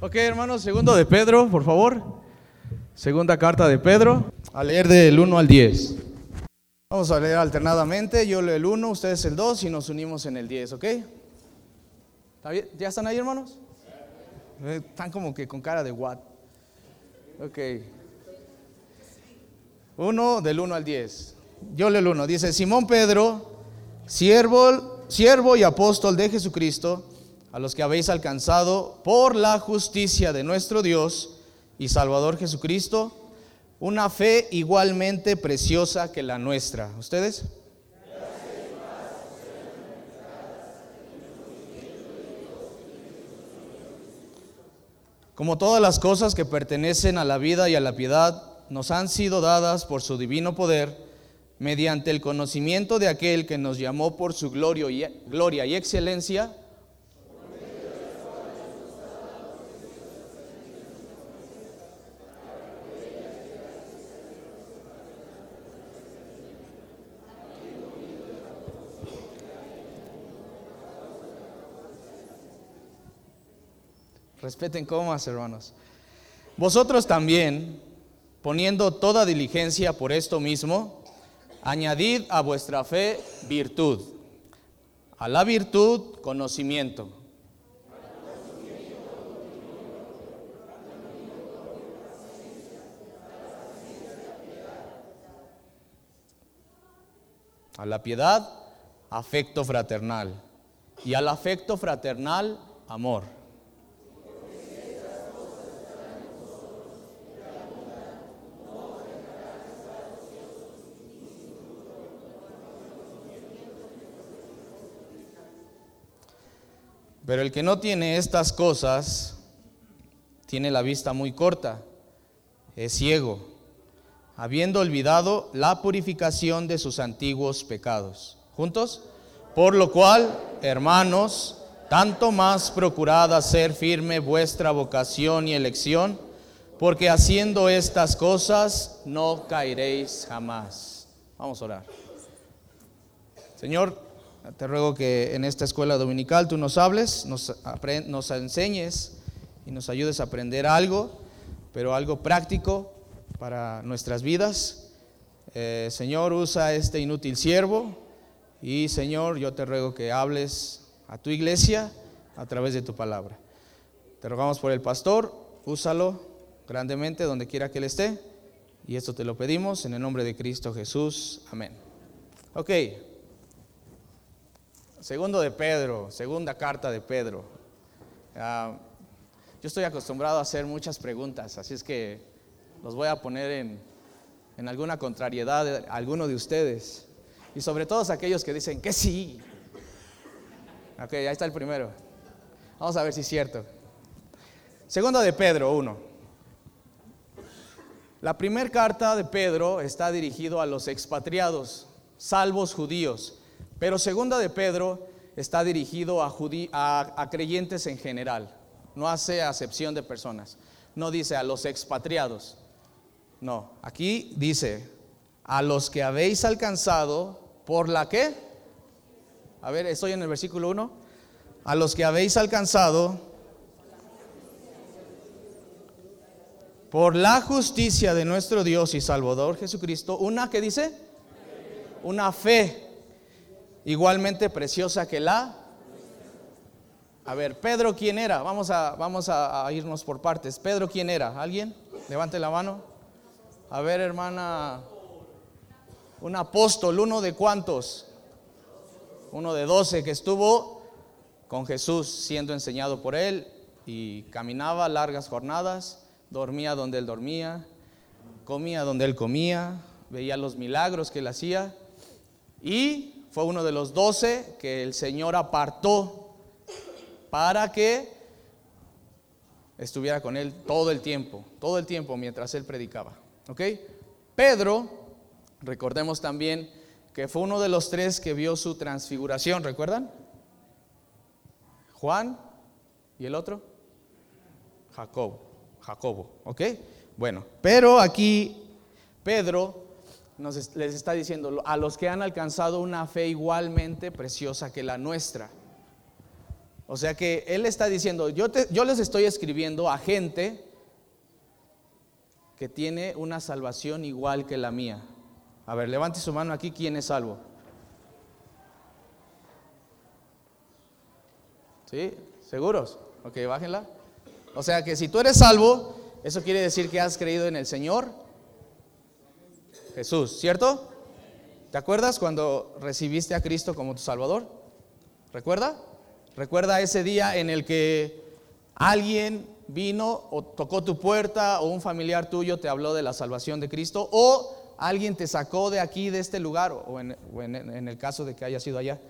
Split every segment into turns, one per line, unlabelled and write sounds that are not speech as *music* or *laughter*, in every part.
Ok, hermanos, segundo de Pedro, por favor. Segunda carta de Pedro. A leer del 1 al 10. Vamos a leer alternadamente. Yo leo el 1, ustedes el 2 y nos unimos en el 10, ¿ok? ¿Ya están ahí, hermanos? Eh, están como que con cara de what. Ok. 1 del 1 al 10. Yo leo el 1. Dice, Simón Pedro, siervo, siervo y apóstol de Jesucristo, a los que habéis alcanzado por la justicia de nuestro Dios y Salvador Jesucristo, una fe igualmente preciosa que la nuestra. ¿Ustedes? Como todas las cosas que pertenecen a la vida y a la piedad, nos han sido dadas por su divino poder, mediante el conocimiento de aquel que nos llamó por su gloria y, excelencia, Respeten comas, hermanos. Vosotros también, poniendo toda diligencia por esto mismo, añadid a vuestra fe virtud, a la virtud conocimiento. A la piedad, afecto fraternal. Y al afecto fraternal, amor. Pero el que no tiene estas cosas tiene la vista muy corta, es ciego, habiendo olvidado la purificación de sus antiguos pecados. ¿Juntos? Por lo cual, hermanos, tanto más procurad hacer firme vuestra vocación y elección, porque haciendo estas cosas no caeréis jamás. Vamos a orar. Señor, te ruego que en esta escuela dominical tú nos hables, nos, enseñes y nos ayudes a aprender algo, pero algo práctico para nuestras vidas. Eh, Señor, usa este inútil siervo y Señor, yo te ruego que hables a tu iglesia a través de tu palabra. Te rogamos por el pastor, úsalo grandemente donde quiera que él esté. Y esto te lo pedimos en el nombre de Cristo Jesús. Amén. Ok. Segundo de Pedro, segunda carta de Pedro. Ah, yo estoy acostumbrado a hacer muchas preguntas, así es que los voy a poner en, en alguna contrariedad de alguno de ustedes. Y sobre todo aquellos que dicen que sí. Ok, ahí está el primero. Vamos a ver si es cierto. Segundo de Pedro 1. La primera carta de Pedro está dirigido a los expatriados, salvos judíos. Pero segunda de Pedro está dirigido a, creyentes en general. No hace acepción de personas. No dice a los expatriados. No, aquí dice a los que habéis alcanzado por la que. A ver, estoy en el versículo 1. A los que habéis alcanzado por la justicia de nuestro Dios y Salvador Jesucristo, una que dice, una fe igualmente preciosa que la... A ver, Pedro, ¿quién era? Vamos a, vamos a, irnos por partes. Pedro, ¿quién era? ¿Alguien? Levante la mano. A ver, hermana, un apóstol, uno de cuántos? Uno de doce que estuvo con Jesús siendo enseñado por él y caminaba largas jornadas, dormía donde él dormía, comía donde él comía, veía los milagros que él hacía y fue uno de los doce que el Señor apartó para que estuviera con él todo el tiempo, todo el tiempo mientras él predicaba. ¿Ok? Pedro, recordemos también que fue uno de los tres que vio su transfiguración, ¿recuerdan? Juan y el otro, Jacobo, Jacobo, ¿ok? Bueno, pero aquí Pedro les está diciendo a los que han alcanzado una fe igualmente preciosa que la nuestra. O sea que Él está diciendo, yo, yo les estoy escribiendo a gente que tiene una salvación igual que la mía. A ver, levante su mano aquí, ¿quién es salvo? ¿Sí? ¿Seguros? Ok, bájenla. O sea que si tú eres salvo, eso quiere decir que has creído en el Señor Jesús, ¿cierto? ¿Te acuerdas cuando recibiste a Cristo como tu Salvador? ¿Recuerda? ¿Recuerda ese día en el que alguien vino o tocó tu puerta o un familiar tuyo te habló de la salvación de Cristo o alguien te sacó de aquí, de este lugar, o en, el caso de que haya sido allá,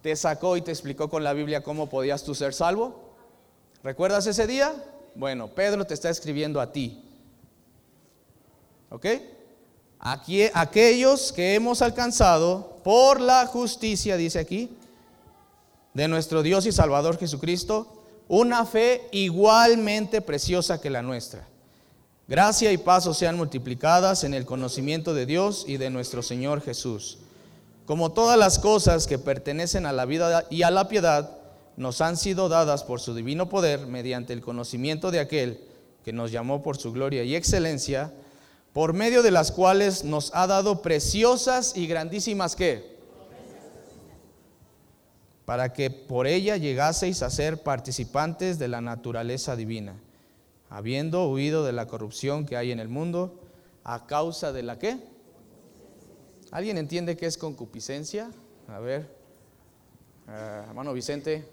te sacó y te explicó con la Biblia cómo podías tú ser salvo? ¿Recuerdas ese día? Bueno, Pedro te está escribiendo a ti. ¿Ok? Aquí, aquellos que hemos alcanzado por la justicia, dice aquí, de nuestro Dios y Salvador Jesucristo, una fe igualmente preciosa que la nuestra. Gracia y paz sean multiplicadas en el conocimiento de Dios y de nuestro Señor Jesús. Como todas las cosas que pertenecen a la vida y a la piedad, nos han sido dadas por su divino poder mediante el conocimiento de aquel que nos llamó por su gloria y excelencia, por medio de las cuales nos ha dado preciosas y grandísimas que para que por ella llegaseis a ser participantes de la naturaleza divina, habiendo huido de la corrupción que hay en el mundo, a causa de la que. ¿Alguien entiende qué es concupiscencia? A ver, eh, hermano Vicente.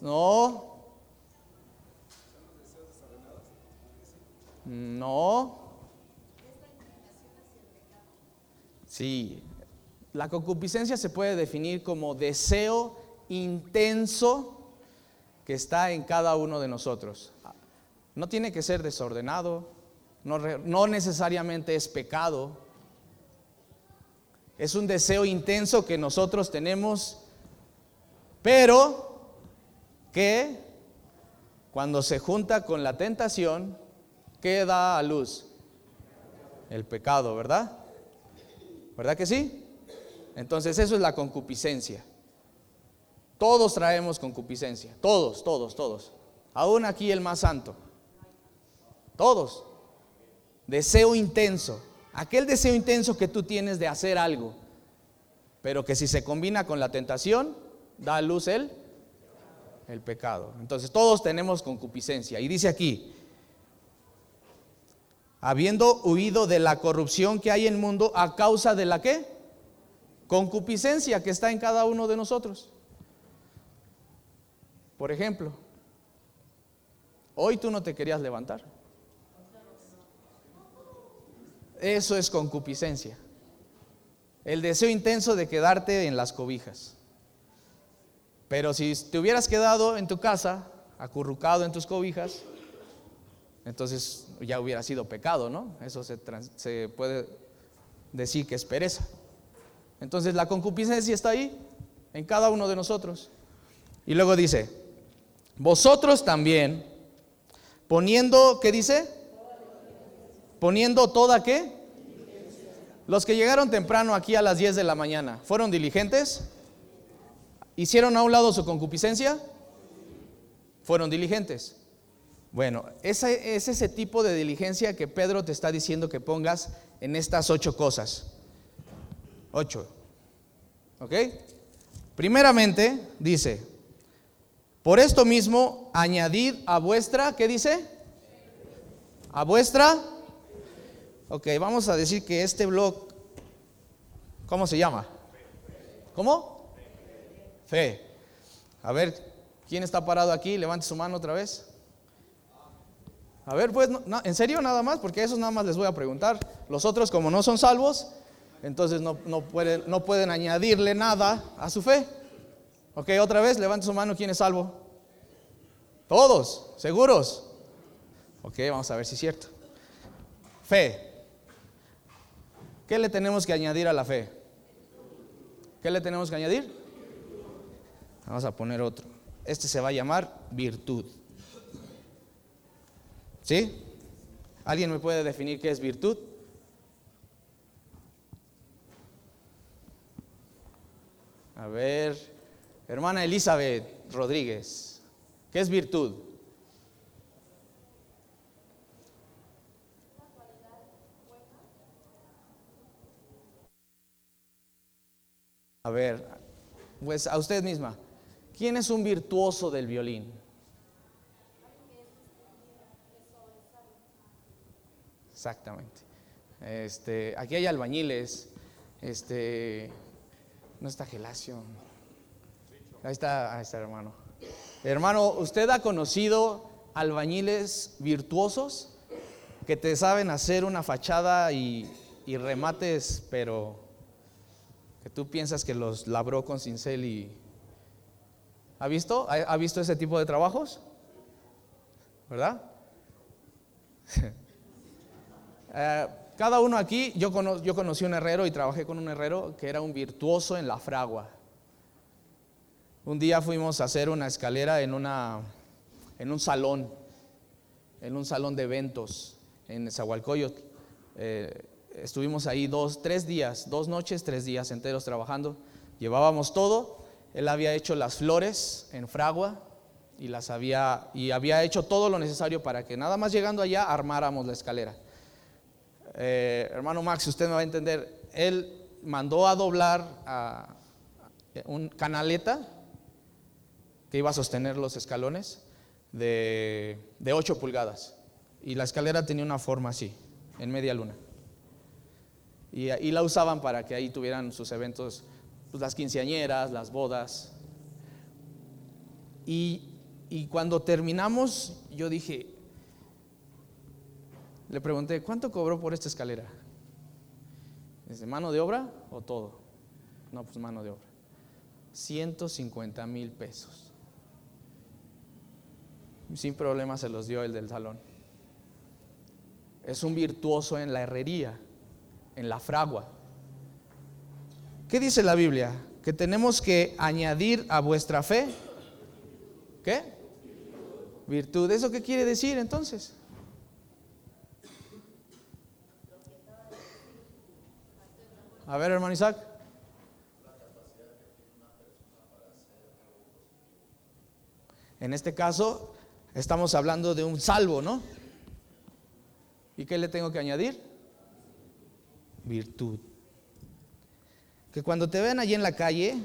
No. No. Sí. La concupiscencia se puede definir como deseo intenso que está en cada uno de nosotros. No tiene que ser desordenado, no, no necesariamente es pecado. Es un deseo intenso que nosotros tenemos, pero que cuando se junta con la tentación, ¿qué da a luz? El pecado, ¿verdad? ¿Verdad que sí? Entonces eso es la concupiscencia. Todos traemos concupiscencia, todos, todos, todos. Aún aquí el más santo. Todos. Deseo intenso. Aquel deseo intenso que tú tienes de hacer algo, pero que si se combina con la tentación, da a luz el el pecado. Entonces todos tenemos concupiscencia. Y dice aquí, habiendo huido de la corrupción que hay en el mundo a causa de la qué? Concupiscencia que está en cada uno de nosotros. Por ejemplo, hoy tú no te querías levantar. Eso es concupiscencia. El deseo intenso de quedarte en las cobijas. Pero si te hubieras quedado en tu casa, acurrucado en tus cobijas, entonces ya hubiera sido pecado, ¿no? Eso se, puede decir que es pereza. Entonces la concupiscencia está ahí, en cada uno de nosotros. Y luego dice, vosotros también, poniendo, ¿qué dice? Poniendo toda qué? Los que llegaron temprano aquí a las 10 de la mañana, ¿fueron diligentes? ¿Hicieron a un lado su concupiscencia? Fueron diligentes. Bueno, es ese tipo de diligencia que Pedro te está diciendo que pongas en estas ocho cosas. Ocho. ¿Ok? Primeramente, dice, por esto mismo, añadid a vuestra, ¿qué dice? A vuestra. Ok, vamos a decir que este blog, ¿cómo se llama? ¿Cómo? Fe. A ver, ¿quién está parado aquí? Levante su mano otra vez. A ver, pues, ¿en serio nada más? Porque esos nada más les voy a preguntar. Los otros, como no son salvos, entonces no, pueden, no pueden añadirle nada a su fe. Ok, otra vez, levante su mano, ¿quién es salvo? Todos, seguros. Ok, vamos a ver si es cierto. Fe. ¿Qué le tenemos que añadir a la fe? ¿Qué le tenemos que añadir? Vamos a poner otro. Este se va a llamar virtud. ¿Sí? ¿Alguien me puede definir qué es virtud? A ver, hermana Elizabeth Rodríguez, ¿qué es virtud? A ver, pues a usted misma, ¿quién es un virtuoso del violín? Exactamente. Este, aquí hay albañiles, este, no está Gelacio. Ahí está, ahí está, hermano. Hermano, ¿usted ha conocido albañiles virtuosos que te saben hacer una fachada y, remates, pero que tú piensas que los labró con cincel y... ¿Ha visto? ¿Ha, ha visto ese tipo de trabajos? ¿Verdad? *laughs* Eh, cada uno aquí, yo, cono, yo conocí un herrero y trabajé con un herrero que era un virtuoso en la fragua. Un día fuimos a hacer una escalera en, un salón, en un salón de eventos en Zahualcoyot. Eh, estuvimos ahí dos, tres días, dos noches, tres días enteros trabajando. Llevábamos todo. Él había hecho las flores en fragua y las había y había hecho todo lo necesario para que nada más llegando allá armáramos la escalera. Eh, hermano Max, usted me va a entender. Él mandó a doblar a un canaleta que iba a sostener los escalones de, de 8 pulgadas. Y la escalera tenía una forma así, en media luna. Y, la usaban para que ahí tuvieran sus eventos, pues, las quinceañeras, las bodas. Y cuando terminamos, yo dije, le pregunté, ¿cuánto cobró por esta escalera? ¿Es de mano de obra o todo? No, pues mano de obra. 150 mil pesos. Sin problema se los dio el del salón. Es un virtuoso en la herrería, en la fragua. ¿Qué dice la Biblia? Que tenemos que añadir a vuestra fe. ¿Qué? Virtud. ¿Eso qué quiere decir entonces? A ver, hermano Isaac. En este caso, estamos hablando de un salvo, ¿no? ¿Y qué le tengo que añadir? Virtud. Que cuando te vean allí en la calle,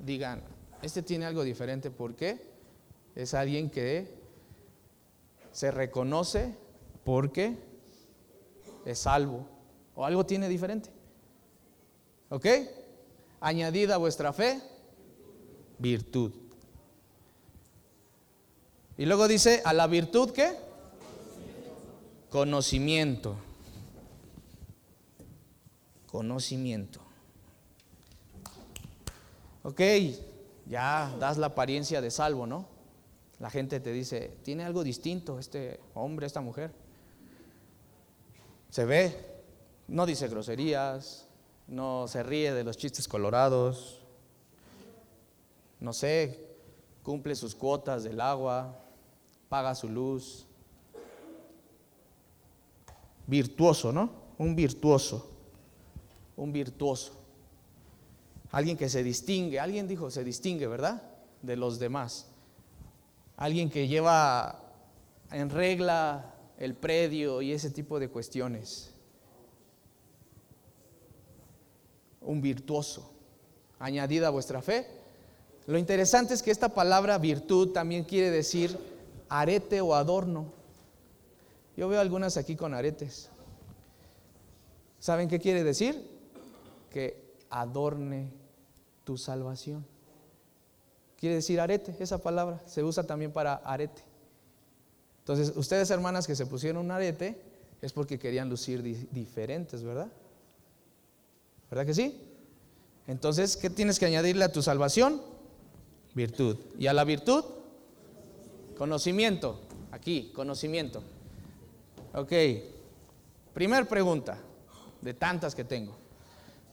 digan, este tiene algo diferente, ¿por qué? Es alguien que se reconoce porque es salvo o algo tiene diferente. ¿Ok? Añadida a vuestra fe, virtud. Y luego dice, a la virtud qué? Conocimiento. Conocimiento. Ok, ya das la apariencia de salvo, ¿no? La gente te dice, tiene algo distinto este hombre, esta mujer. Se ve, no dice groserías, no se ríe de los chistes colorados, no sé, cumple sus cuotas del agua, paga su luz. Virtuoso, ¿no? Un virtuoso, un virtuoso. Alguien que se distingue, alguien dijo, se distingue, ¿verdad? De los demás. Alguien que lleva en regla el predio y ese tipo de cuestiones. Un virtuoso. Añadida a vuestra fe. Lo interesante es que esta palabra virtud también quiere decir arete o adorno. Yo veo algunas aquí con aretes. ¿Saben qué quiere decir? Que adorne tu salvación. Quiere decir arete, esa palabra se usa también para arete. Entonces, ustedes hermanas que se pusieron un arete es porque querían lucir diferentes, ¿verdad? ¿Verdad que sí? Entonces, ¿qué tienes que añadirle a tu salvación? Virtud. ¿Y a la virtud? Conocimiento. Aquí, conocimiento. Ok. Primer pregunta, de tantas que tengo.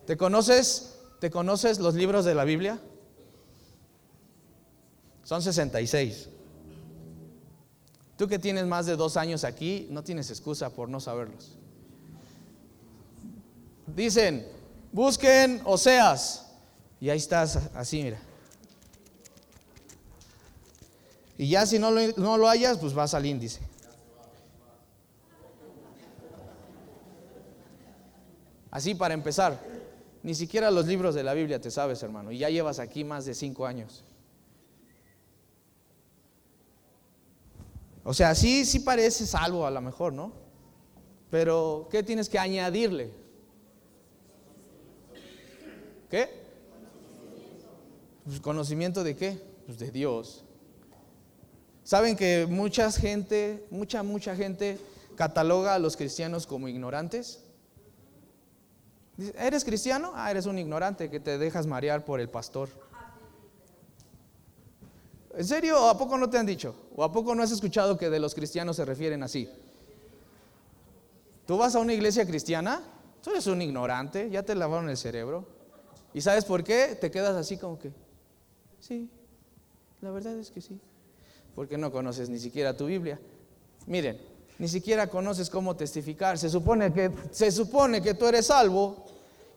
¿Te conoces, ¿Te conoces los libros de la Biblia? Son 66. Tú que tienes más de dos años aquí, no tienes excusa por no saberlos. Dicen, busquen Oseas. Y ahí estás así, mira. Y ya si no lo, no lo hayas, pues vas al índice. Así para empezar, ni siquiera los libros de la Biblia te sabes, hermano, y ya llevas aquí más de cinco años. O sea, sí, sí parece salvo a lo mejor, ¿no? Pero, ¿qué tienes que añadirle? ¿Qué? Pues, ¿Conocimiento de qué? Pues de Dios. ¿Saben que mucha gente, mucha, mucha gente cataloga a los cristianos como ignorantes? ¿Eres cristiano? Ah, eres un ignorante que te dejas marear por el pastor. ¿En serio? ¿O a poco no te han dicho? ¿O a poco no has escuchado que de los cristianos se refieren así? Tú vas a una iglesia cristiana, tú eres un ignorante, ya te lavaron el cerebro. ¿Y sabes por qué? Te quedas así como que, sí, la verdad es que sí. Porque no conoces ni siquiera tu Biblia. Miren, ni siquiera conoces cómo testificar. Se supone que, se supone que tú eres salvo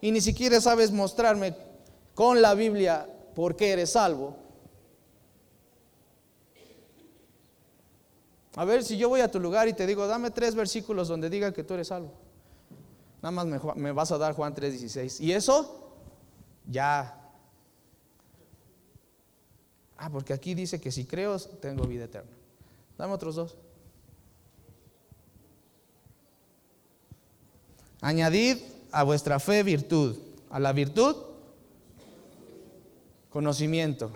y ni siquiera sabes mostrarme con la Biblia por qué eres salvo. A ver, si yo voy a tu lugar y te digo, dame tres versículos donde diga que tú eres salvo. Nada más me, vas a dar Juan 3:16. Y eso, ya. Ah, porque aquí dice que si creo, tengo vida eterna. Dame otros dos. Añadid a vuestra fe virtud. A la virtud, conocimiento.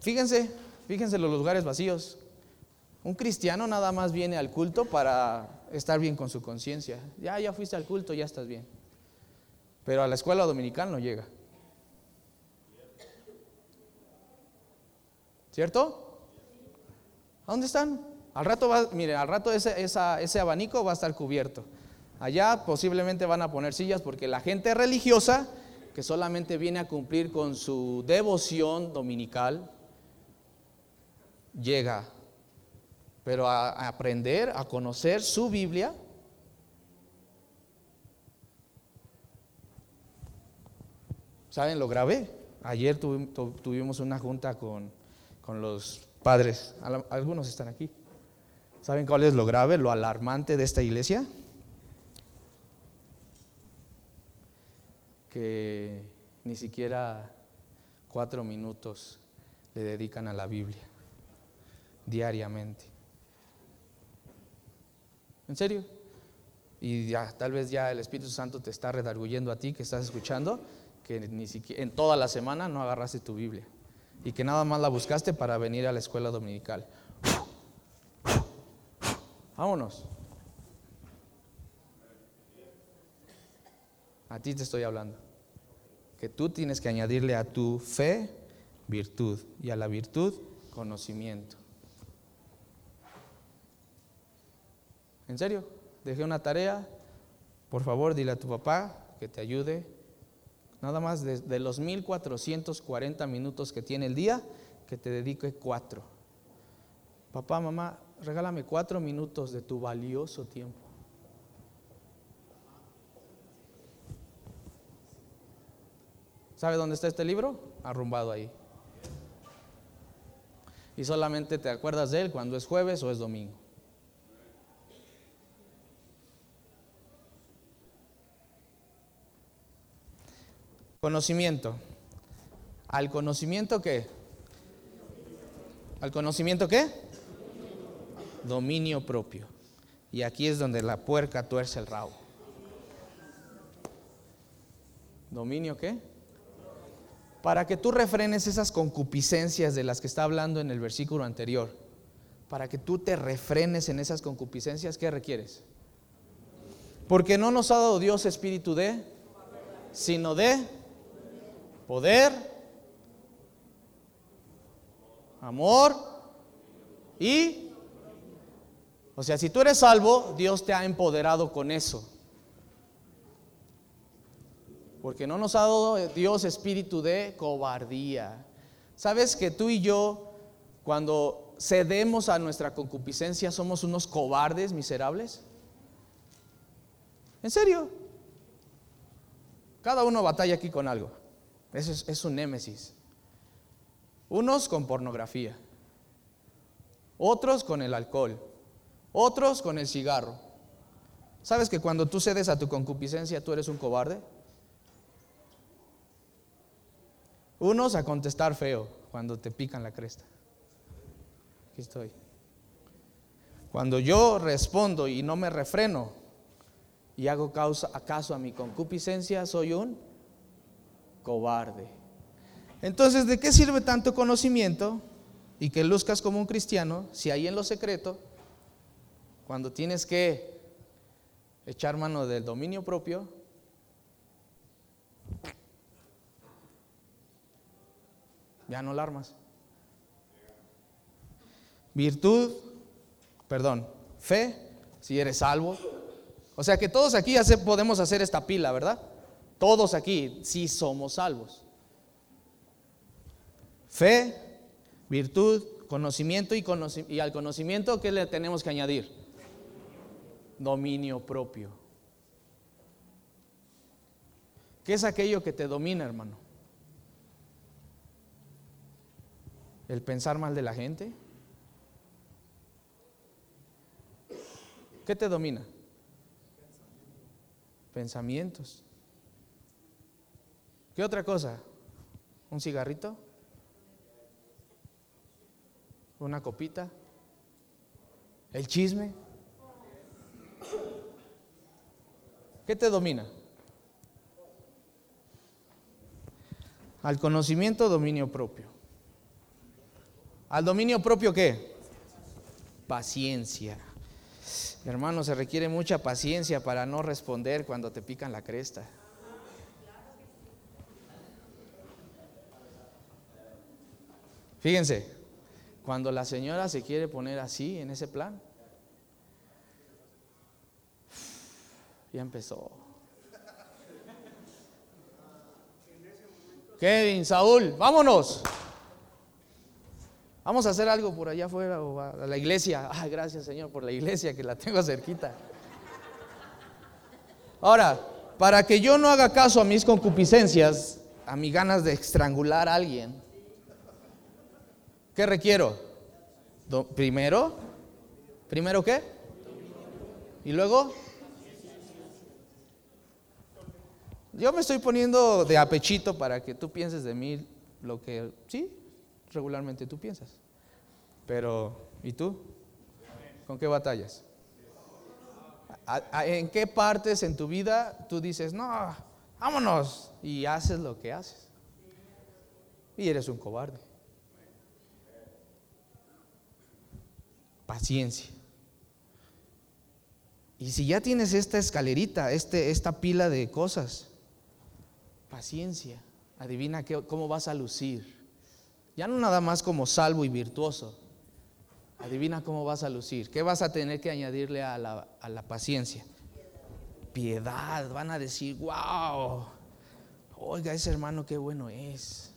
Fíjense, fíjense los lugares vacíos. Un cristiano nada más viene al culto para estar bien con su conciencia. Ya, ya fuiste al culto, ya estás bien. Pero a la escuela dominical no llega. ¿Cierto? ¿A dónde están? Al rato va, mire, al rato ese, ese abanico va a estar cubierto. Allá posiblemente van a poner sillas porque la gente religiosa que solamente viene a cumplir con su devoción dominical llega pero a, aprender, a conocer su Biblia. ¿Saben lo grave? Ayer tuvimos una junta con, con los padres, algunos están aquí. ¿Saben cuál es lo grave, lo alarmante de esta iglesia? Que ni siquiera cuatro minutos le dedican a la Biblia diariamente. ¿En serio? Y ya, tal vez ya el Espíritu Santo te está redarguyendo a ti que estás escuchando, que ni siquiera en toda la semana no agarraste tu Biblia y que nada más la buscaste para venir a la escuela dominical. Vámonos. A ti te estoy hablando. Que tú tienes que añadirle a tu fe virtud y a la virtud conocimiento. ¿En serio? Dejé una tarea. Por favor, dile a tu papá que te ayude. Nada más de, los 1440 minutos que tiene el día, que te dedique cuatro. Papá, mamá, regálame cuatro minutos de tu valioso tiempo. ¿Sabe dónde está este libro? Arrumbado ahí. Y solamente te acuerdas de él cuando es jueves o es domingo. Conocimiento. ¿Al conocimiento qué? ¿Al conocimiento qué? Dominio propio. Y aquí es donde la puerca tuerce el rabo. ¿Dominio qué? Para que tú refrenes esas concupiscencias de las que está hablando en el versículo anterior. Para que tú te refrenes en esas concupiscencias, ¿qué requieres? Porque no nos ha dado Dios espíritu de, sino de poder, amor y... O sea, si tú eres salvo, Dios te ha empoderado con eso. Porque no nos ha dado Dios espíritu de cobardía. ¿Sabes que tú y yo, cuando cedemos a nuestra concupiscencia, somos unos cobardes miserables? ¿En serio? Cada uno batalla aquí con algo. Eso es, es un némesis. Unos con pornografía, otros con el alcohol, otros con el cigarro. ¿Sabes que cuando tú cedes a tu concupiscencia tú eres un cobarde? Unos a contestar feo cuando te pican la cresta. Aquí estoy. Cuando yo respondo y no me refreno y hago caso a mi concupiscencia, soy un cobarde. Entonces, ¿de qué sirve tanto conocimiento y que luzcas como un cristiano si ahí en lo secreto, cuando tienes que echar mano del dominio propio, ya no la armas? Virtud, perdón, fe, si eres salvo. O sea que todos aquí podemos hacer esta pila, ¿verdad? Todos aquí, si somos salvos. Fe, virtud, conocimiento y, y al conocimiento, ¿qué le tenemos que añadir? Dominio propio. ¿Qué es aquello que te domina, hermano? ¿El pensar mal de la gente? ¿Qué te domina? Pensamientos. ¿Qué otra cosa? ¿Un cigarrito? ¿Una copita? ¿El chisme? ¿Qué te domina? Al conocimiento, dominio propio. ¿Al dominio propio qué? Paciencia. Hermano, se requiere mucha paciencia para no responder cuando te pican la cresta. Fíjense, cuando la señora se quiere poner así, en ese plan, ya empezó. Kevin, Saúl, vámonos. Vamos a hacer algo por allá afuera o a la iglesia. Ay, gracias Señor por la iglesia que la tengo cerquita. Ahora, para que yo no haga caso a mis concupiscencias, a mis ganas de estrangular a alguien, ¿Qué requiero? primero, primero qué? Y luego, yo me estoy poniendo de apechito para que tú pienses de mí lo que sí, regularmente tú piensas. Pero, ¿y tú? ¿Con qué batallas? ¿En qué partes en tu vida tú dices, no, vámonos? Y haces lo que haces. Y eres un cobarde. Paciencia. Y si ya tienes esta escalerita, este, esta pila de cosas, paciencia, adivina qué, cómo vas a lucir. Ya no nada más como salvo y virtuoso, adivina cómo vas a lucir. ¿Qué vas a tener que añadirle a la, a la paciencia? Piedad, van a decir, wow, oiga, ese hermano qué bueno es.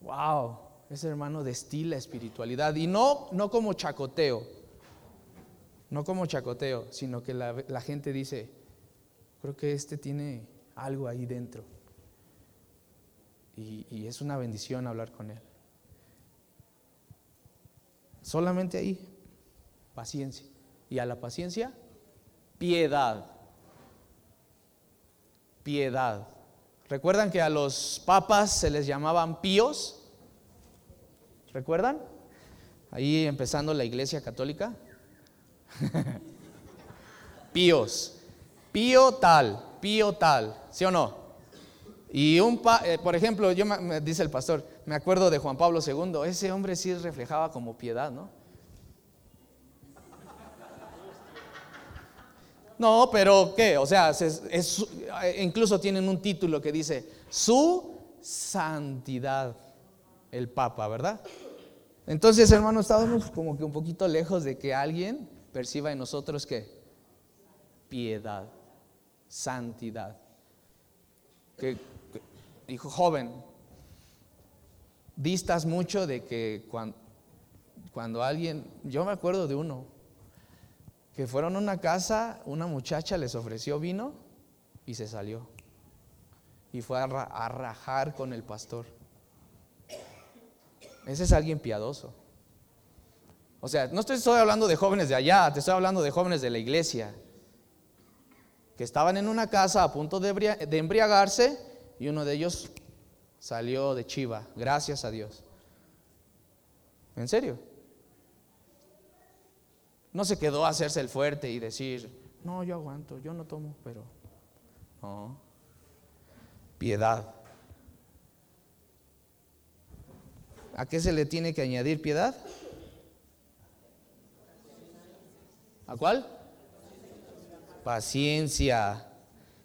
Wow, ese hermano destila espiritualidad y no, no como chacoteo, no como chacoteo, sino que la, gente dice, creo que este tiene algo ahí dentro. Y, y, es una bendición hablar con Él. Solamente ahí, paciencia. Y a la paciencia, piedad. Piedad. ¿Recuerdan que a los papas se les llamaban píos? ¿Recuerdan? Ahí empezando la iglesia católica. *laughs* Píos. Pío tal, pío tal, ¿sí o no? Y un, eh, por ejemplo, yo me, dice el pastor, me acuerdo de Juan Pablo II, ese hombre sí reflejaba como piedad, ¿no? No, pero ¿qué? O sea, eh, incluso tienen un título que dice, su santidad, el Papa, ¿verdad? Entonces, hermano, estábamos como que un poquito lejos de que alguien perciba en nosotros que piedad, santidad. Que, joven, distas mucho de que cuando, cuando alguien, yo me acuerdo de uno, que fueron a una casa, una muchacha les ofreció vino y se salió. y fue a, a rajar con el pastor. Ese es alguien piadoso. O sea, no estoy, hablando de jóvenes de allá, te estoy hablando de jóvenes de la iglesia, que estaban en una casa a punto de, embriagarse y uno de ellos salió de chiva, gracias a Dios. ¿En serio? No se quedó a hacerse el fuerte y decir, no, yo aguanto, yo no tomo, pero no. Piedad. ¿A qué se le tiene que añadir piedad? ¿A cuál? Paciencia.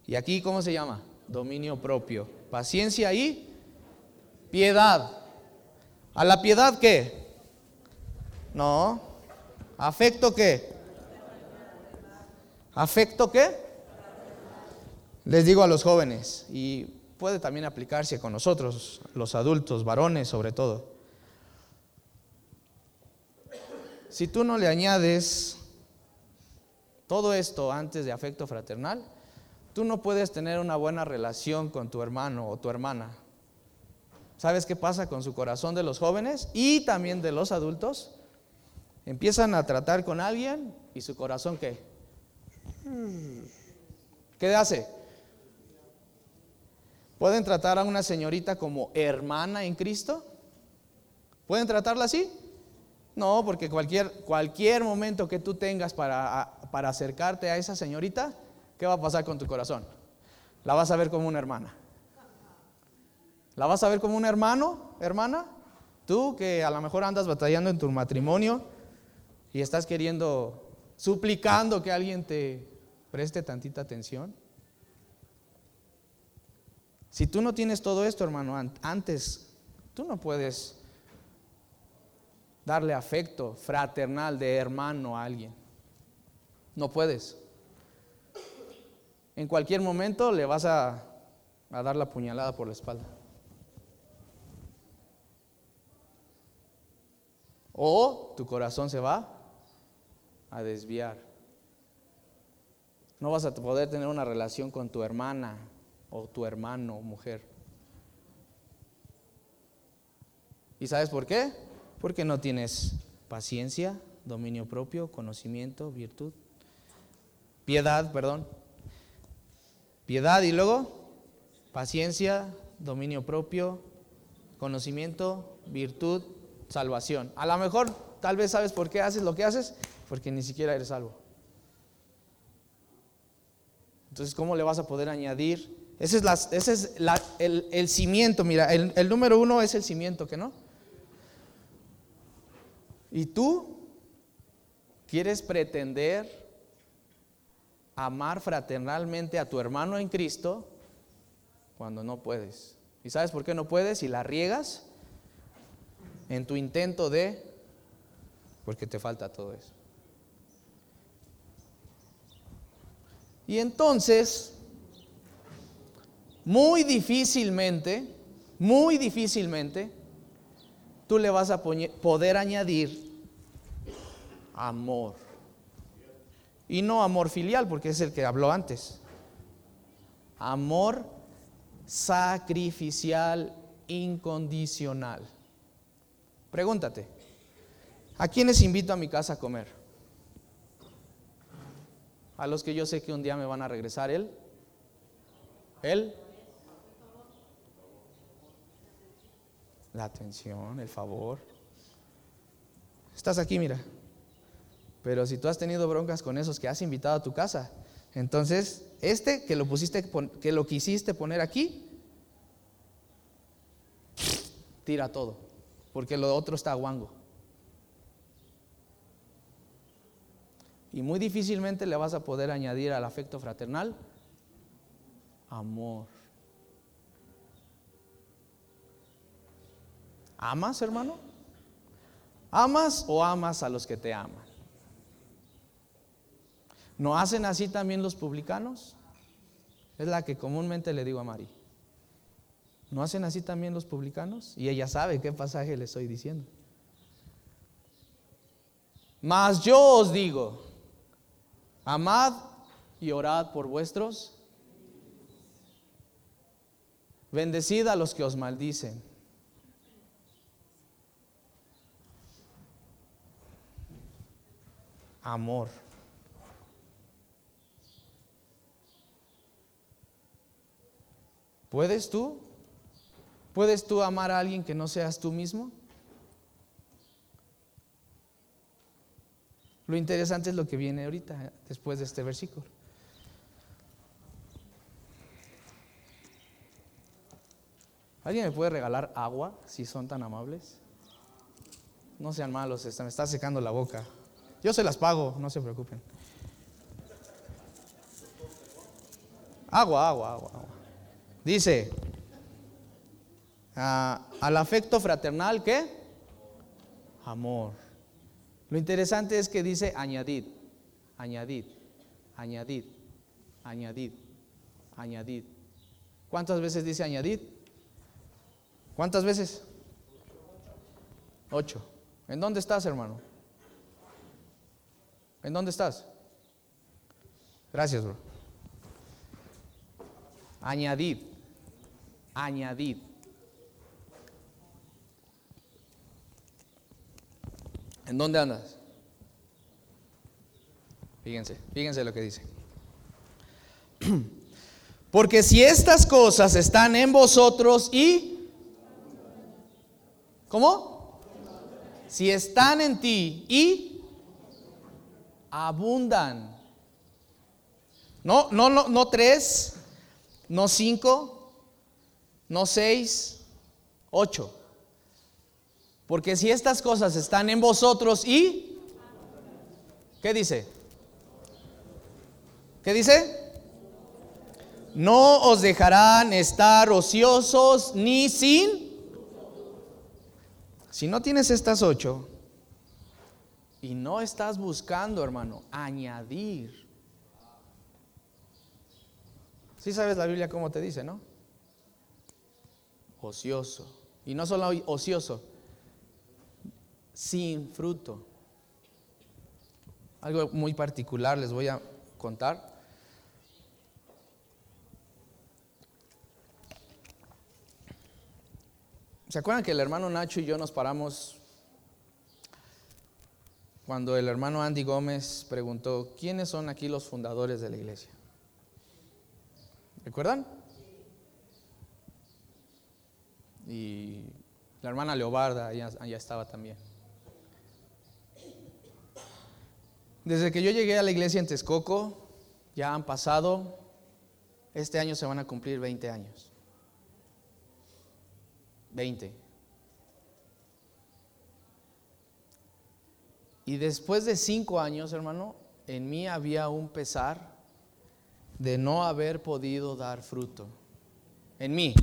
¿Y aquí cómo se llama? Dominio propio. Paciencia y piedad. ¿A la piedad qué? No. ¿Afecto qué? ¿Afecto qué? Les digo a los jóvenes, y puede también aplicarse con nosotros, los adultos, varones sobre todo. Si tú no le añades todo esto antes de afecto fraternal, tú no puedes tener una buena relación con tu hermano o tu hermana. ¿Sabes qué pasa con su corazón de los jóvenes y también de los adultos? Empiezan a tratar con alguien y su corazón qué? ¿Qué hace? ¿Pueden tratar a una señorita como hermana en Cristo? ¿Pueden tratarla así? No, porque cualquier, cualquier momento que tú tengas para, para acercarte a esa señorita, ¿qué va a pasar con tu corazón? La vas a ver como una hermana. ¿La vas a ver como un hermano, hermana? Tú que a lo mejor andas batallando en tu matrimonio y estás queriendo, suplicando que alguien te preste tantita atención. Si tú no tienes todo esto, hermano, antes, tú no puedes darle afecto fraternal de hermano a alguien. No puedes. En cualquier momento le vas a, dar la puñalada por la espalda. O tu corazón se va a desviar. No vas a poder tener una relación con tu hermana o tu hermano o mujer. ¿Y sabes por qué? Porque no tienes paciencia, dominio propio, conocimiento, virtud. Piedad, perdón. Piedad y luego paciencia, dominio propio, conocimiento, virtud, salvación. A lo mejor tal vez sabes por qué haces lo que haces, porque ni siquiera eres salvo. Entonces, ¿cómo le vas a poder añadir? Ese es, ese es el, cimiento, mira, el, el número uno es el cimiento, ¿que no? ¿Y tú quieres pretender amar fraternalmente a tu hermano en Cristo cuando no puedes? ¿Y sabes por qué no puedes? Y la riegas en tu intento de, porque te falta todo eso. Y entonces, muy difícilmente, muy difícilmente, tú le vas a poder añadir amor. Y no amor filial, porque es el que habló antes. Amor sacrificial incondicional. Pregúntate, ¿a quiénes invito a mi casa a comer? A los que yo sé que un día me van a regresar él. Él la atención, el favor. Estás aquí, mira. Pero si tú has tenido broncas con esos que has invitado a tu casa, entonces este que lo pusiste, que lo quisiste poner aquí, tira todo, porque lo otro está guango. Y muy difícilmente le vas a poder añadir al afecto fraternal amor. ¿Amas, hermano? ¿Amas o amas a los que te aman? ¿No hacen así también los publicanos? Es la que comúnmente le digo a Mari. ¿No hacen así también los publicanos? Y ella sabe qué pasaje le estoy diciendo. Mas yo os digo, amad y orad por vuestros Bendecid a los que os maldicen. Amor. ¿Puedes tú? ¿Puedes tú amar a alguien que no seas tú mismo? Lo interesante es lo que viene ahorita, después de este versículo. ¿Alguien me puede regalar agua si son tan amables? No sean malos, me está secando la boca. Yo se las pago, no se preocupen. Agua, agua, agua, agua. Dice, ah, al afecto fraternal, ¿qué? Amor. Lo interesante es que dice añadid, añadid, añadid, añadid, añadid. ¿Cuántas veces dice añadid? ¿Cuántas veces? Ocho. ¿En dónde estás, hermano? ¿En dónde estás? Gracias, bro. Añadid. Añadid. ¿En dónde andas? Fíjense, fíjense lo que dice. *clears throat* Porque si estas cosas están en vosotros y ¿Cómo? Si están en ti y abundan. No, no, no, no tres, no cinco, no seis, ocho. Porque si estas cosas están en vosotros y... ¿Qué dice? ¿Qué dice? No os dejarán estar ociosos ni sin si no tienes estas ocho y no estás buscando, hermano, añadir. Si sabes la Biblia cómo te dice, ¿no? Ocioso. Y no solo ocioso, sin fruto. Algo muy particular les voy a contar. ¿Se acuerdan que el hermano Nacho y yo nos paramos cuando el hermano Andy Gómez preguntó, ¿quiénes son aquí los fundadores de la iglesia? ¿Recuerdan? Y la hermana Leobarda allá, estaba también. Desde que yo llegué a la iglesia en Texcoco, ya han pasado, este año se van a cumplir 20 años. 20. Y después de cinco años, hermano, en mí había un pesar de no haber podido dar fruto. En mí.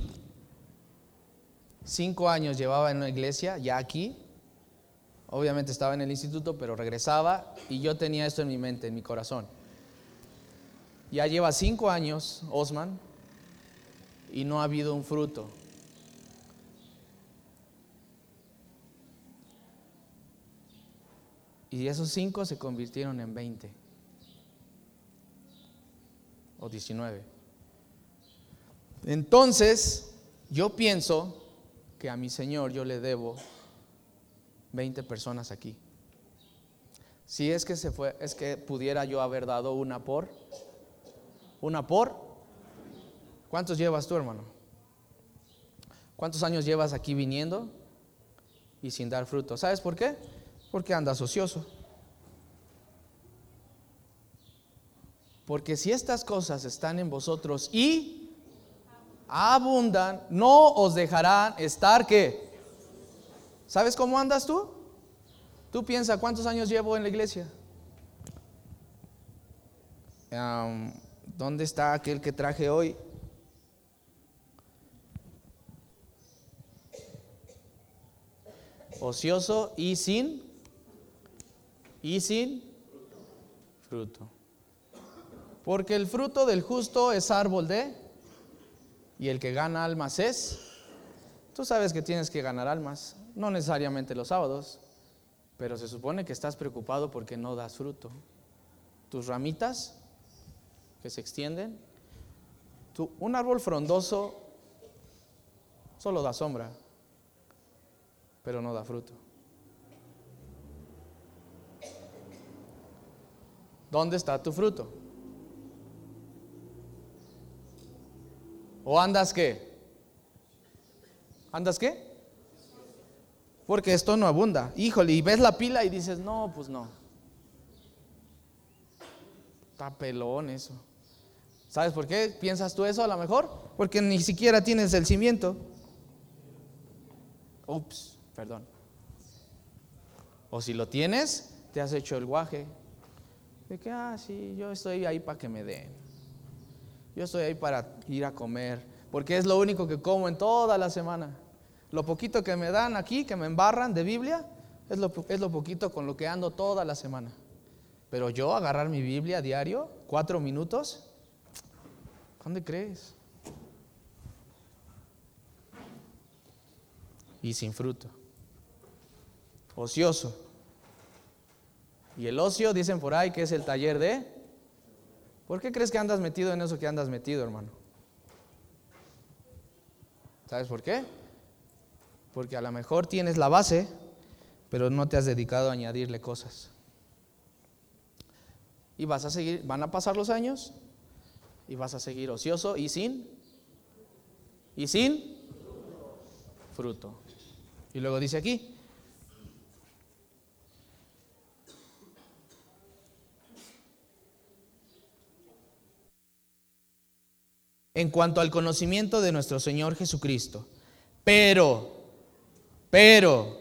Cinco años llevaba en una iglesia, ya aquí. Obviamente estaba en el instituto, pero regresaba y yo tenía esto en mi mente, en mi corazón. Ya lleva cinco años, Osman, y no ha habido un fruto. Y esos cinco se convirtieron en 20 o 19. Entonces, yo pienso que a mi Señor yo le debo 20 personas aquí. Si es que se fue, es que pudiera yo haber dado una por, una por. ¿Cuántos llevas tú, hermano? ¿Cuántos años llevas aquí viniendo y sin dar fruto? ¿Sabes por qué? Porque andas ocioso. Porque si estas cosas están en vosotros y abundan, no os dejarán estar que. ¿Sabes cómo andas tú? Tú piensa, ¿cuántos años llevo en la iglesia? ¿Dónde está aquel que traje hoy? Ocioso y sin y sin fruto. Porque el fruto del justo es árbol de, y el que gana almas es. Tú sabes que tienes que ganar almas, no necesariamente los sábados, pero se supone que estás preocupado porque no das fruto. Tus ramitas que se extienden, un árbol frondoso solo da sombra, pero no da fruto. ¿Dónde está tu fruto? ¿O andas qué? ¿Andas qué? Porque esto no abunda. Híjole, y ves la pila y dices, no, pues no. Está pelón eso. ¿Sabes por qué piensas tú eso a lo mejor? Porque ni siquiera tienes el cimiento. Ups, perdón. O si lo tienes, te has hecho el guaje. De que, ah, sí, yo estoy ahí para que me den. Yo estoy ahí para ir a comer. Porque es lo único que como en toda la semana. Lo poquito que me dan aquí, que me embarran de Biblia, es lo, es lo poquito con lo que ando toda la semana. Pero yo agarrar mi Biblia diario, cuatro minutos, ¿dónde crees? Y sin fruto. Ocioso. Y el ocio, dicen por ahí, que es el taller de... ¿Por qué crees que andas metido en eso que andas metido, hermano? ¿Sabes por qué? Porque a lo mejor tienes la base, pero no te has dedicado a añadirle cosas. Y vas a seguir, van a pasar los años y vas a seguir ocioso y sin y sin fruto. Y luego dice aquí, en cuanto al conocimiento de nuestro Señor Jesucristo. Pero pero,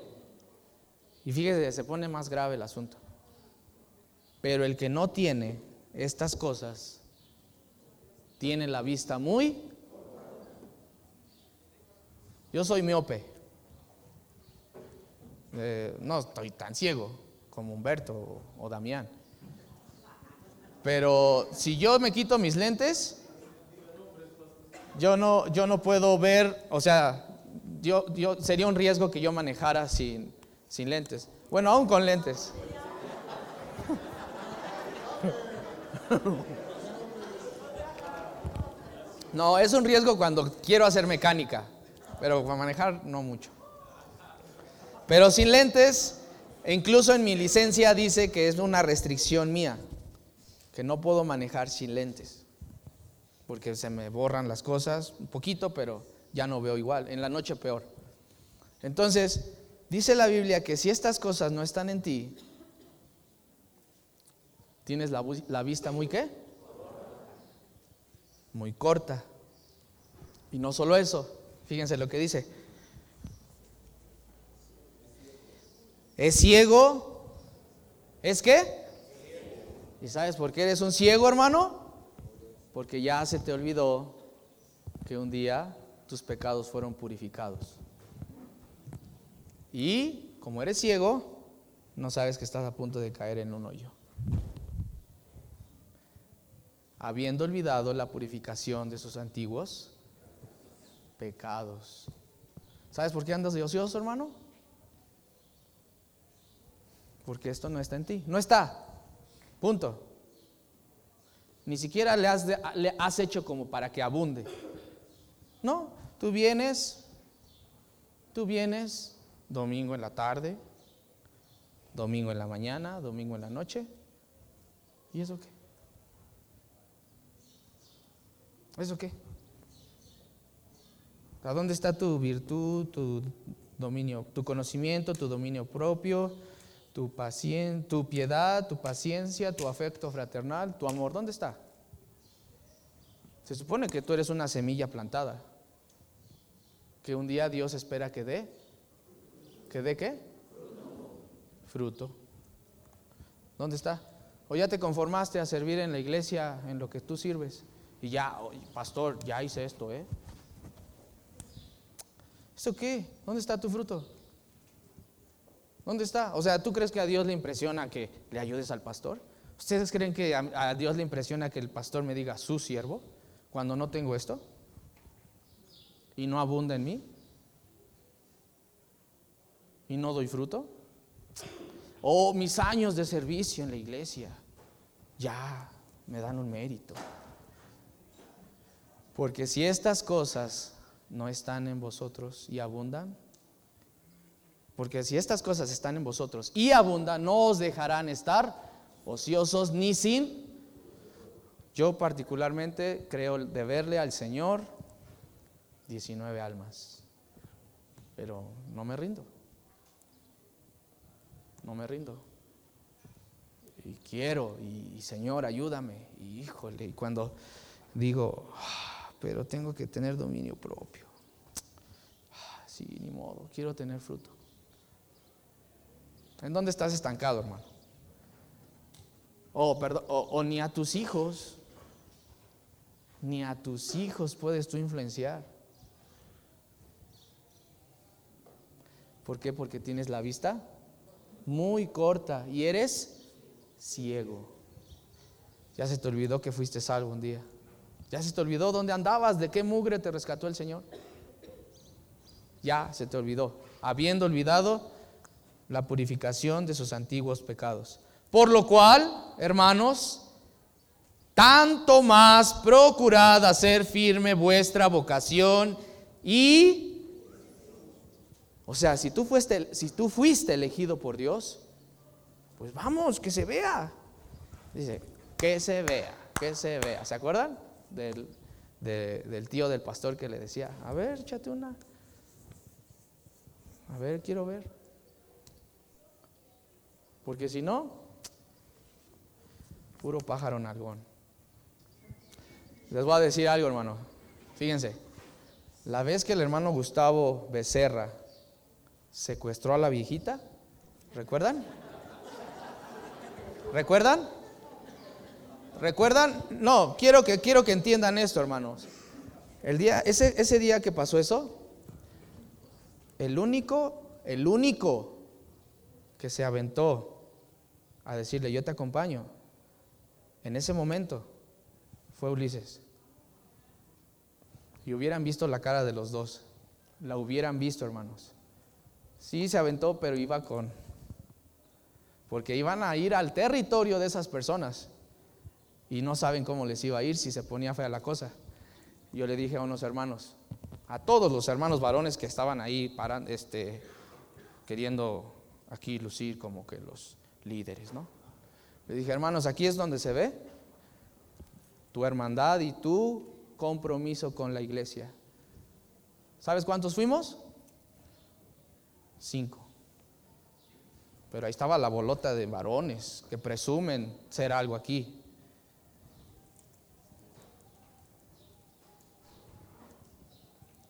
y fíjese, se pone más grave el asunto. Pero el que no tiene estas cosas, tiene la vista muy... Yo soy miope. Eh, no estoy tan ciego como Humberto o Damián. Pero si yo me quito mis lentes, yo no, yo no puedo ver, o sea, yo, sería un riesgo que yo manejara sin, sin lentes. Bueno, aún con lentes. *laughs* No, es un riesgo cuando quiero hacer mecánica, pero para manejar no mucho. Pero sin lentes, incluso en mi licencia dice que es una restricción mía, que no puedo manejar sin lentes, porque se me borran las cosas un poquito, pero ya no veo igual, en la noche peor. Entonces, dice la Biblia que si estas cosas no están en ti, tienes la, vista muy qué? Muy corta. Y no solo eso, fíjense lo que dice. Es ciego. ¿Es qué? ¿Y sabes por qué eres un ciego, hermano? Porque ya se te olvidó que un día tus pecados fueron purificados. Y como eres ciego, no sabes que estás a punto de caer en un hoyo. Habiendo olvidado la purificación de sus antiguos pecados. ¿Sabes por qué andas de ocioso, hermano? Porque esto no está en ti. No está. Punto. Ni siquiera le has, le has hecho como para que abunde. No, tú vienes, tú vienes domingo en la tarde, domingo en la mañana, domingo en la noche. ¿Y eso qué? ¿Eso qué? ¿A dónde está tu virtud, tu dominio, tu conocimiento, tu dominio propio, tu, paciencia, tu piedad, tu paciencia, tu afecto fraternal, tu amor? ¿Dónde está? Se supone que tú eres una semilla plantada que un día Dios espera que dé. ¿Que dé qué? Fruto. ¿Dónde está? O ya te conformaste a servir en la iglesia en lo que tú sirves. Y ya, pastor, ya hice esto, ¿eh? ¿Eso qué? ¿Dónde está tu fruto? ¿Dónde está? O sea, ¿tú crees que a Dios le impresiona que le ayudes al pastor? ¿Ustedes creen que a, Dios le impresiona que el pastor me diga su siervo cuando no tengo esto? y no abunda en mí? ¿Y no doy fruto? O mis años de servicio en la iglesia ya me dan un mérito. Porque si estas cosas no están en vosotros y abundan. Porque si estas cosas están en vosotros y abundan, no os dejarán estar ociosos ni sin. Yo particularmente creo deberle al Señor 19 almas, pero no me rindo. No me rindo. Y quiero, y, Señor, ayúdame. Y híjole, y cuando digo, ah, pero tengo que tener dominio propio. Ah, sí, ni modo, quiero tener fruto. ¿En dónde estás estancado, hermano? O, perdón, o, ni a tus hijos, ni a tus hijos puedes tú influenciar. ¿Por qué? Porque tienes la vista muy corta y eres ciego. Ya se te olvidó que fuiste salvo un día. Ya se te olvidó dónde andabas, de qué mugre te rescató el Señor. Ya se te olvidó. Habiendo olvidado la purificación de sus antiguos pecados. Por lo cual, hermanos, tanto más procurad hacer firme vuestra vocación y o sea, si tú fuiste si tú fuiste elegido por Dios, pues vamos, que se vea. Dice, que se vea, que se vea. ¿Se acuerdan del, del tío del pastor que le decía, a ver, échate una. A ver, quiero ver. Porque si no, puro pájaro nalgón. Les voy a decir algo, hermano. Fíjense, la vez que el hermano Gustavo Becerra secuestró a la viejita, ¿recuerdan? ¿Recuerdan? ¿Recuerdan? No, quiero que, quiero que entiendan esto, hermanos. El día, ese, ese día que pasó eso, el único, el único que se aventó a decirle, yo te acompaño. En ese momento fue Ulises. Y hubieran visto la cara de los dos. La hubieran visto, hermanos. Sí, se aventó, pero iba con... Porque iban a ir al territorio de esas personas. Y no saben cómo les iba a ir si se ponía fea la cosa. Yo le dije a unos hermanos, a todos los hermanos varones que estaban ahí este, queriendo aquí lucir como que los líderes, ¿no? Le dije, hermanos, aquí es donde se ve tu hermandad y tu compromiso con la iglesia. ¿Sabes cuántos fuimos? Cinco. Pero ahí estaba la bolota de varones que presumen ser algo aquí.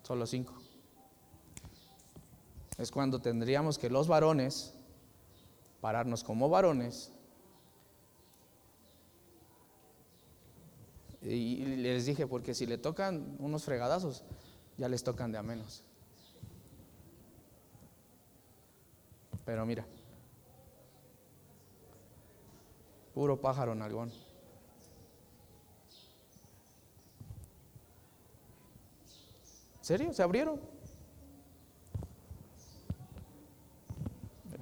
Solo cinco. Es cuando tendríamos que los varones pararnos como varones. Y les dije, porque si le tocan unos fregadazos, ya les tocan de a menos. Pero mira, puro pájaro nalgón. ¿Serio? ¿Se abrieron?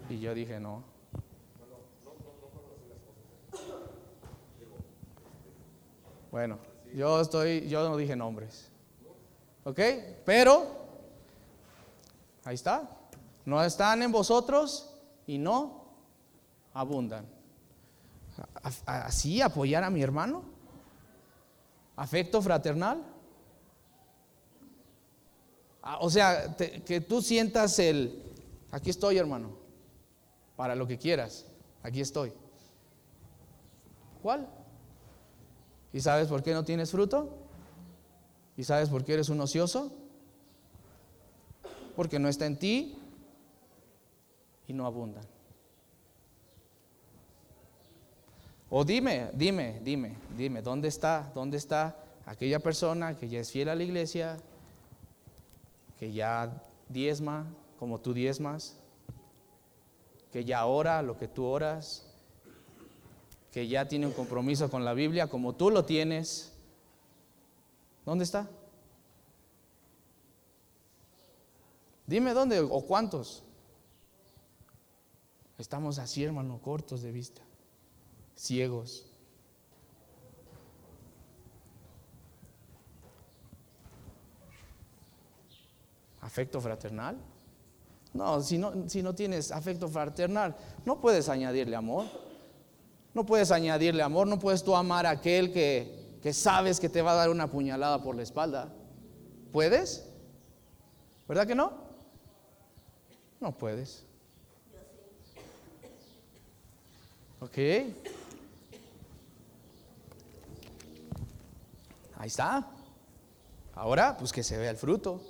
Y yo dije, no. Bueno, yo estoy, yo no dije nombres. ¿Ok? Pero, ahí está. No están en vosotros y no abundan. Así apoyar a mi hermano. Afecto fraternal. Ah, o sea, que tú sientas el, aquí estoy hermano, para lo que quieras, aquí estoy. ¿Cuál? ¿Y sabes por qué no tienes fruto? ¿Y sabes por qué eres un ocioso? Porque no está en ti y no abundan. O dime, dime, dime, dime, ¿dónde está? ¿Dónde está aquella persona que ya es fiel a la iglesia, que ya diezma como tú diezmas, que ya ora lo que tú oras, que ya tiene un compromiso con la Biblia como tú lo tienes, ¿dónde está? Dime dónde o cuántos. Estamos así, hermano, cortos de vista, ciegos. ¿Afecto fraternal? No si, no, si no tienes afecto fraternal, no puedes añadirle amor. No puedes añadirle amor, no puedes tú amar a aquel que, que sabes que te va a dar una puñalada por la espalda. ¿Puedes? ¿Verdad que no? No puedes. Ok. Ahí está. Ahora, pues que se vea el fruto.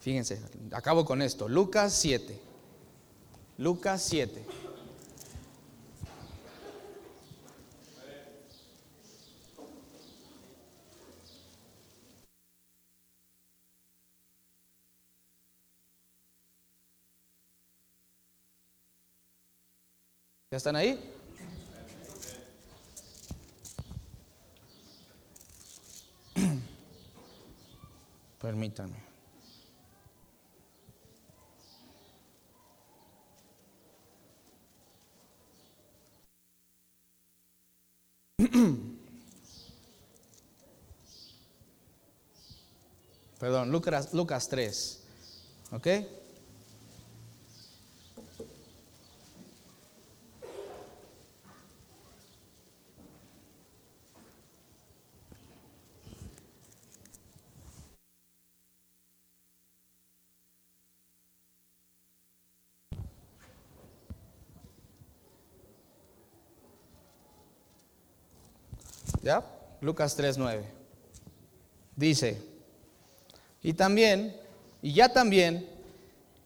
Fíjense, acabo con esto. Lucas 7. Lucas 7. ¿Ya están ahí? *clears throat* Permítanme. *clears throat* Perdón, Lucas, Lucas 3. ¿Ok? ¿Ya? Lucas 3:9. Dice, y también, y ya también,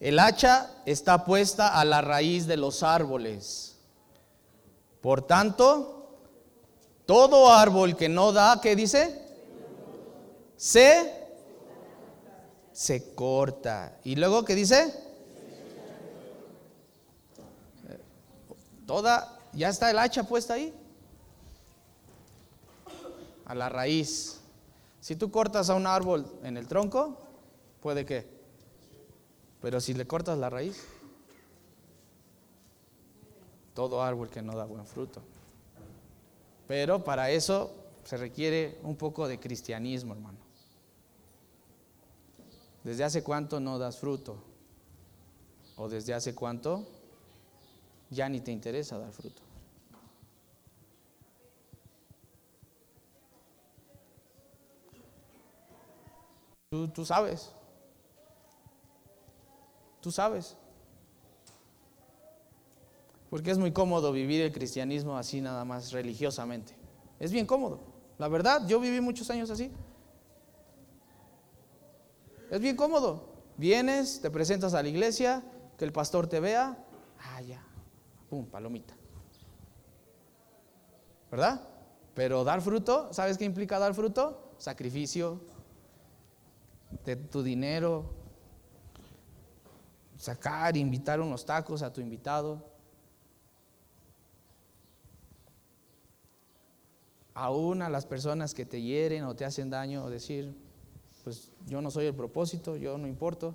el hacha está puesta a la raíz de los árboles. Por tanto, todo árbol que no da, ¿qué dice? Se se corta. ¿Y luego qué dice? Toda, ya está el hacha puesta ahí a la raíz. Si tú cortas a un árbol en el tronco, puede que. Pero si le cortas la raíz, todo árbol que no da buen fruto. Pero para eso se requiere un poco de cristianismo, hermano. ¿Desde hace cuánto no das fruto? ¿O desde hace cuánto ya ni te interesa dar fruto? Tú, sabes. Tú sabes. Porque es muy cómodo vivir el cristianismo así nada más religiosamente. Es bien cómodo. La verdad, yo viví muchos años así. Es bien cómodo. Vienes, te presentas a la iglesia, que el pastor te vea. Ah, ya. Pum, palomita. ¿Verdad? Pero dar fruto, ¿sabes qué implica dar fruto? Sacrificio, de tu dinero, sacar, invitar unos tacos a tu invitado. Aún a las personas que te hieren o te hacen daño, o decir, pues yo no soy el propósito, yo no importo.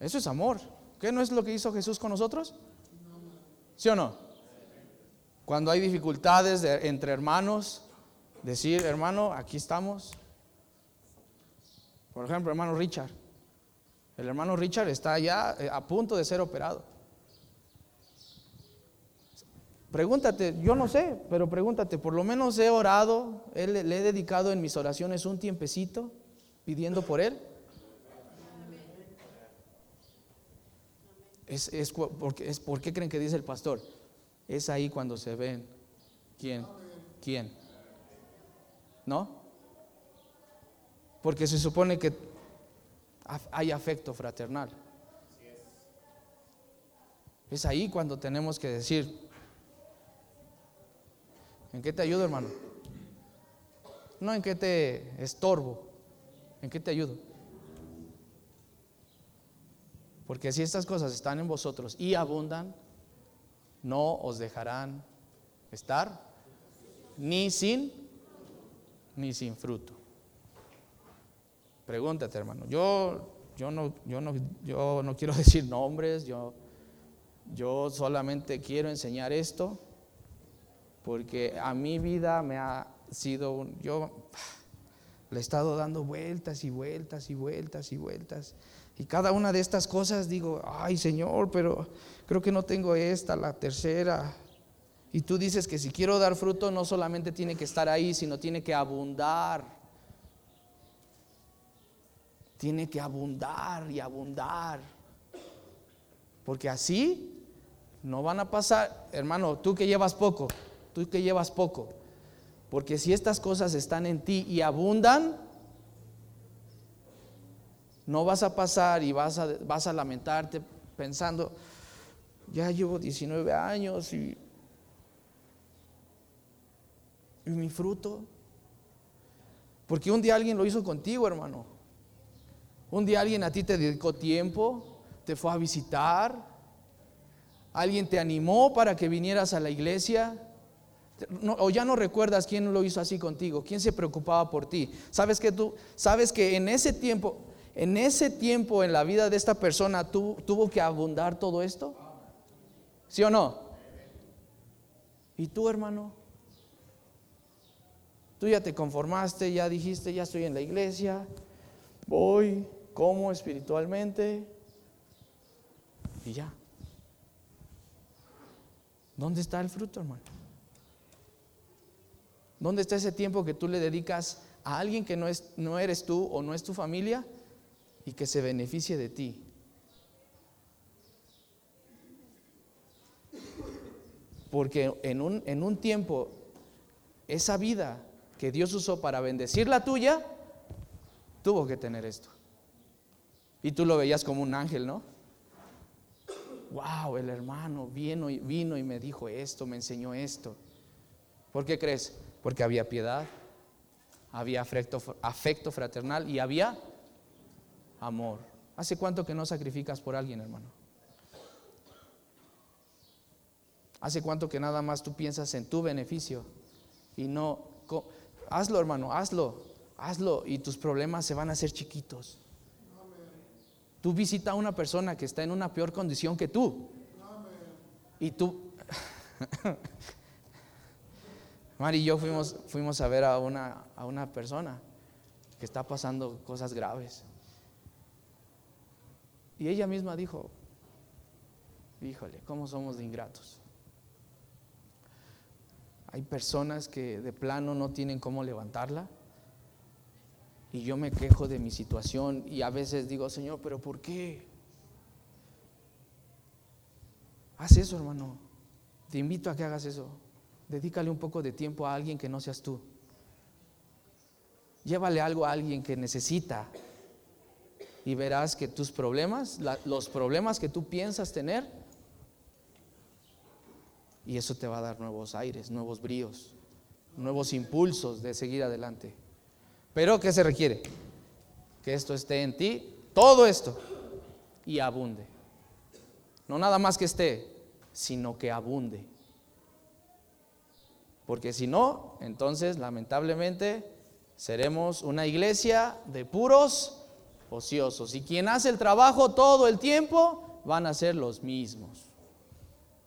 Eso es amor. ¿Qué no es lo que hizo Jesús con nosotros? ¿Sí o no? Cuando hay dificultades entre hermanos, decir, hermano, aquí estamos, por ejemplo, hermano Richard. El hermano Richard está ya eh, a punto de ser operado. Pregúntate, yo no sé, pero pregúntate, por lo menos he orado, le he dedicado en mis oraciones un tiempecito pidiendo por él. Es, es, porque, es, ¿Por qué creen que dice el pastor? Es ahí cuando se ven. ¿Quién? ¿Quién? ¿No? Porque se supone que hay afecto fraternal. Es ahí cuando tenemos que decir, ¿en qué te ayudo, hermano? No en qué te estorbo, ¿en qué te ayudo? Porque si estas cosas están en vosotros y abundan, no os dejarán estar ni sin ni sin fruto. Pregúntate, hermano. Yo, yo, no, yo, no, yo no quiero *laughs* decir nombres, yo, yo solamente quiero enseñar esto porque a mi vida me ha sido un... Yo, *sighs* Le he estado dando vueltas y vueltas y vueltas y vueltas. Y cada una de estas cosas digo, ay Señor, pero creo que no tengo esta, la tercera. Y tú dices que si quiero dar fruto no solamente tiene que estar ahí, sino tiene que abundar. Tiene que abundar y abundar. Porque así no van a pasar, hermano, tú que llevas poco, tú que llevas poco. Porque si estas cosas están en ti y abundan, no vas a pasar y vas a, lamentarte pensando, ya llevo 19 años y, y mi fruto. Porque un día alguien lo hizo contigo, hermano. Un día alguien a ti te dedicó tiempo, te fue a visitar, alguien te animó para que vinieras a la iglesia. o ya no recuerdas quién lo hizo así contigo, quién se preocupaba por ti. Sabes que tú, sabes que en ese tiempo, en ese tiempo en la vida de esta persona tuvo que abundar todo esto. ¿Sí o no? ¿Y tú, hermano? Tú ya te conformaste, ya dijiste, ya estoy en la iglesia, voy, como espiritualmente y ya. ¿Dónde está el fruto, hermano? ¿Dónde está ese tiempo que tú le dedicas a alguien que no, es, no eres tú o no es tu familia? y que se beneficie de ti. Porque en un, en un tiempo, esa vida que Dios usó para bendecir la tuya, tuvo que tener esto. Y tú lo veías como un ángel, ¿no? Wow, el hermano vino y, vino y me dijo esto, me enseñó esto. ¿Por qué crees? Porque había piedad, había afecto, afecto fraternal y había amor. ¿Hace cuánto que no sacrificas por alguien, hermano? ¿Hace cuánto que nada más tú piensas en tu beneficio y no... Hazlo, hermano, hazlo, hazlo y tus problemas se van a hacer chiquitos. Tú visita a una persona que está en una peor condición que tú. Y tú... *laughs* Mari y yo fuimos, fuimos a ver a una, a una persona que está pasando cosas graves. Y ella misma dijo, híjole, ¿cómo somos de ingratos? Hay personas que de plano no tienen cómo levantarla. Y yo me quejo de mi situación y a veces digo, Señor, pero ¿por qué? Haz eso, hermano. Te invito a que hagas eso. Dedícale un poco de tiempo a alguien que no seas tú. Llévale algo a alguien que necesita y verás que tus problemas, los problemas que tú piensas tener, y eso te va a dar nuevos aires, nuevos bríos, nuevos impulsos de seguir adelante. Pero ¿qué se requiere? Que esto esté en ti, todo esto, y abunde. No nada más que esté, sino que abunde. Porque si no, entonces lamentablemente seremos una iglesia de puros ociosos. Y quien hace el trabajo todo el tiempo van a ser los mismos.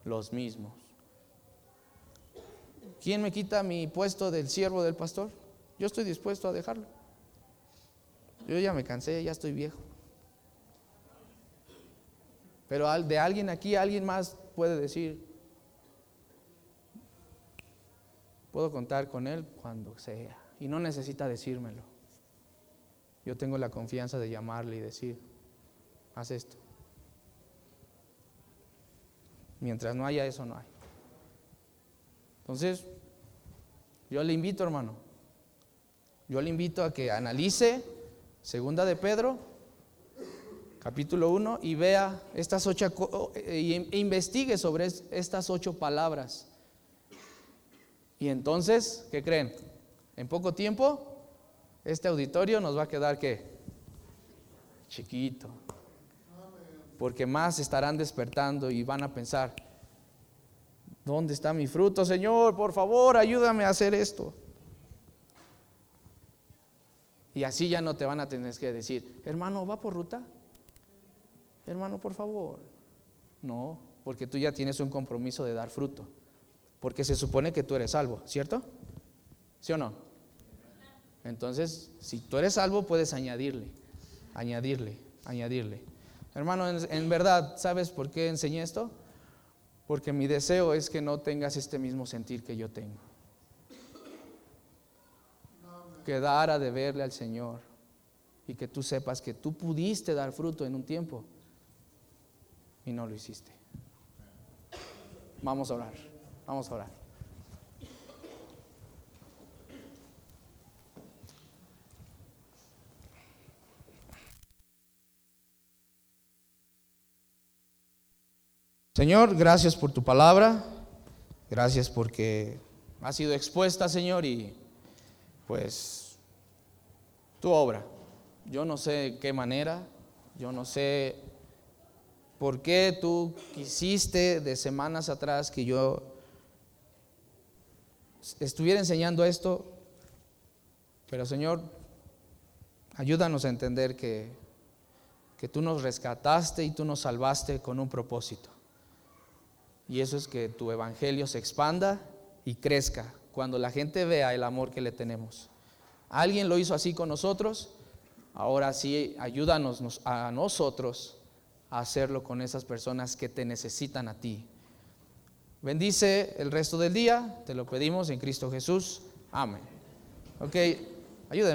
Los mismos. ¿Quién me quita mi puesto del siervo del pastor? Yo estoy dispuesto a dejarlo. Yo ya me cansé, ya estoy viejo. Pero de alguien aquí, alguien más puede decir, puedo contar con él cuando sea. Y no necesita decírmelo yo tengo la confianza de llamarle y decir, haz esto. Mientras no haya eso, no hay. Entonces, yo le invito, hermano, yo le invito a que analice Segunda de Pedro, capítulo 1, y vea estas ocho, e investigue sobre estas ocho palabras. Y entonces, ¿qué creen? En poco tiempo este auditorio nos va a quedar que chiquito. Porque más estarán despertando y van a pensar, ¿dónde está mi fruto, Señor? Por favor, ayúdame a hacer esto. Y así ya no te van a tener que decir, hermano, ¿va por ruta? Hermano, por favor. No, porque tú ya tienes un compromiso de dar fruto. Porque se supone que tú eres salvo, ¿cierto? ¿Sí o no? Entonces, si tú eres salvo, puedes añadirle, añadirle, añadirle. Hermano, en, verdad, ¿sabes por qué enseñé esto? Porque mi deseo es que no tengas este mismo sentir que yo tengo. Que dar a deberle al Señor y que tú sepas que tú pudiste dar fruto en un tiempo y no lo hiciste. Vamos a orar, vamos a orar. Señor, gracias por tu palabra. Gracias porque ha sido expuesta, Señor, y pues tu obra. Yo no sé qué manera, yo no sé por qué tú quisiste de semanas atrás que yo estuviera enseñando esto, pero Señor, ayúdanos a entender que, que tú nos rescataste y tú nos salvaste con un propósito. Y eso es que tu evangelio se expanda y crezca cuando la gente vea el amor que le tenemos. Alguien lo hizo así con nosotros, ahora sí ayúdanos a nosotros a hacerlo con esas personas que te necesitan a ti. Bendice el resto del día, te lo pedimos en Cristo Jesús. Amén. Ok, ayúdenme.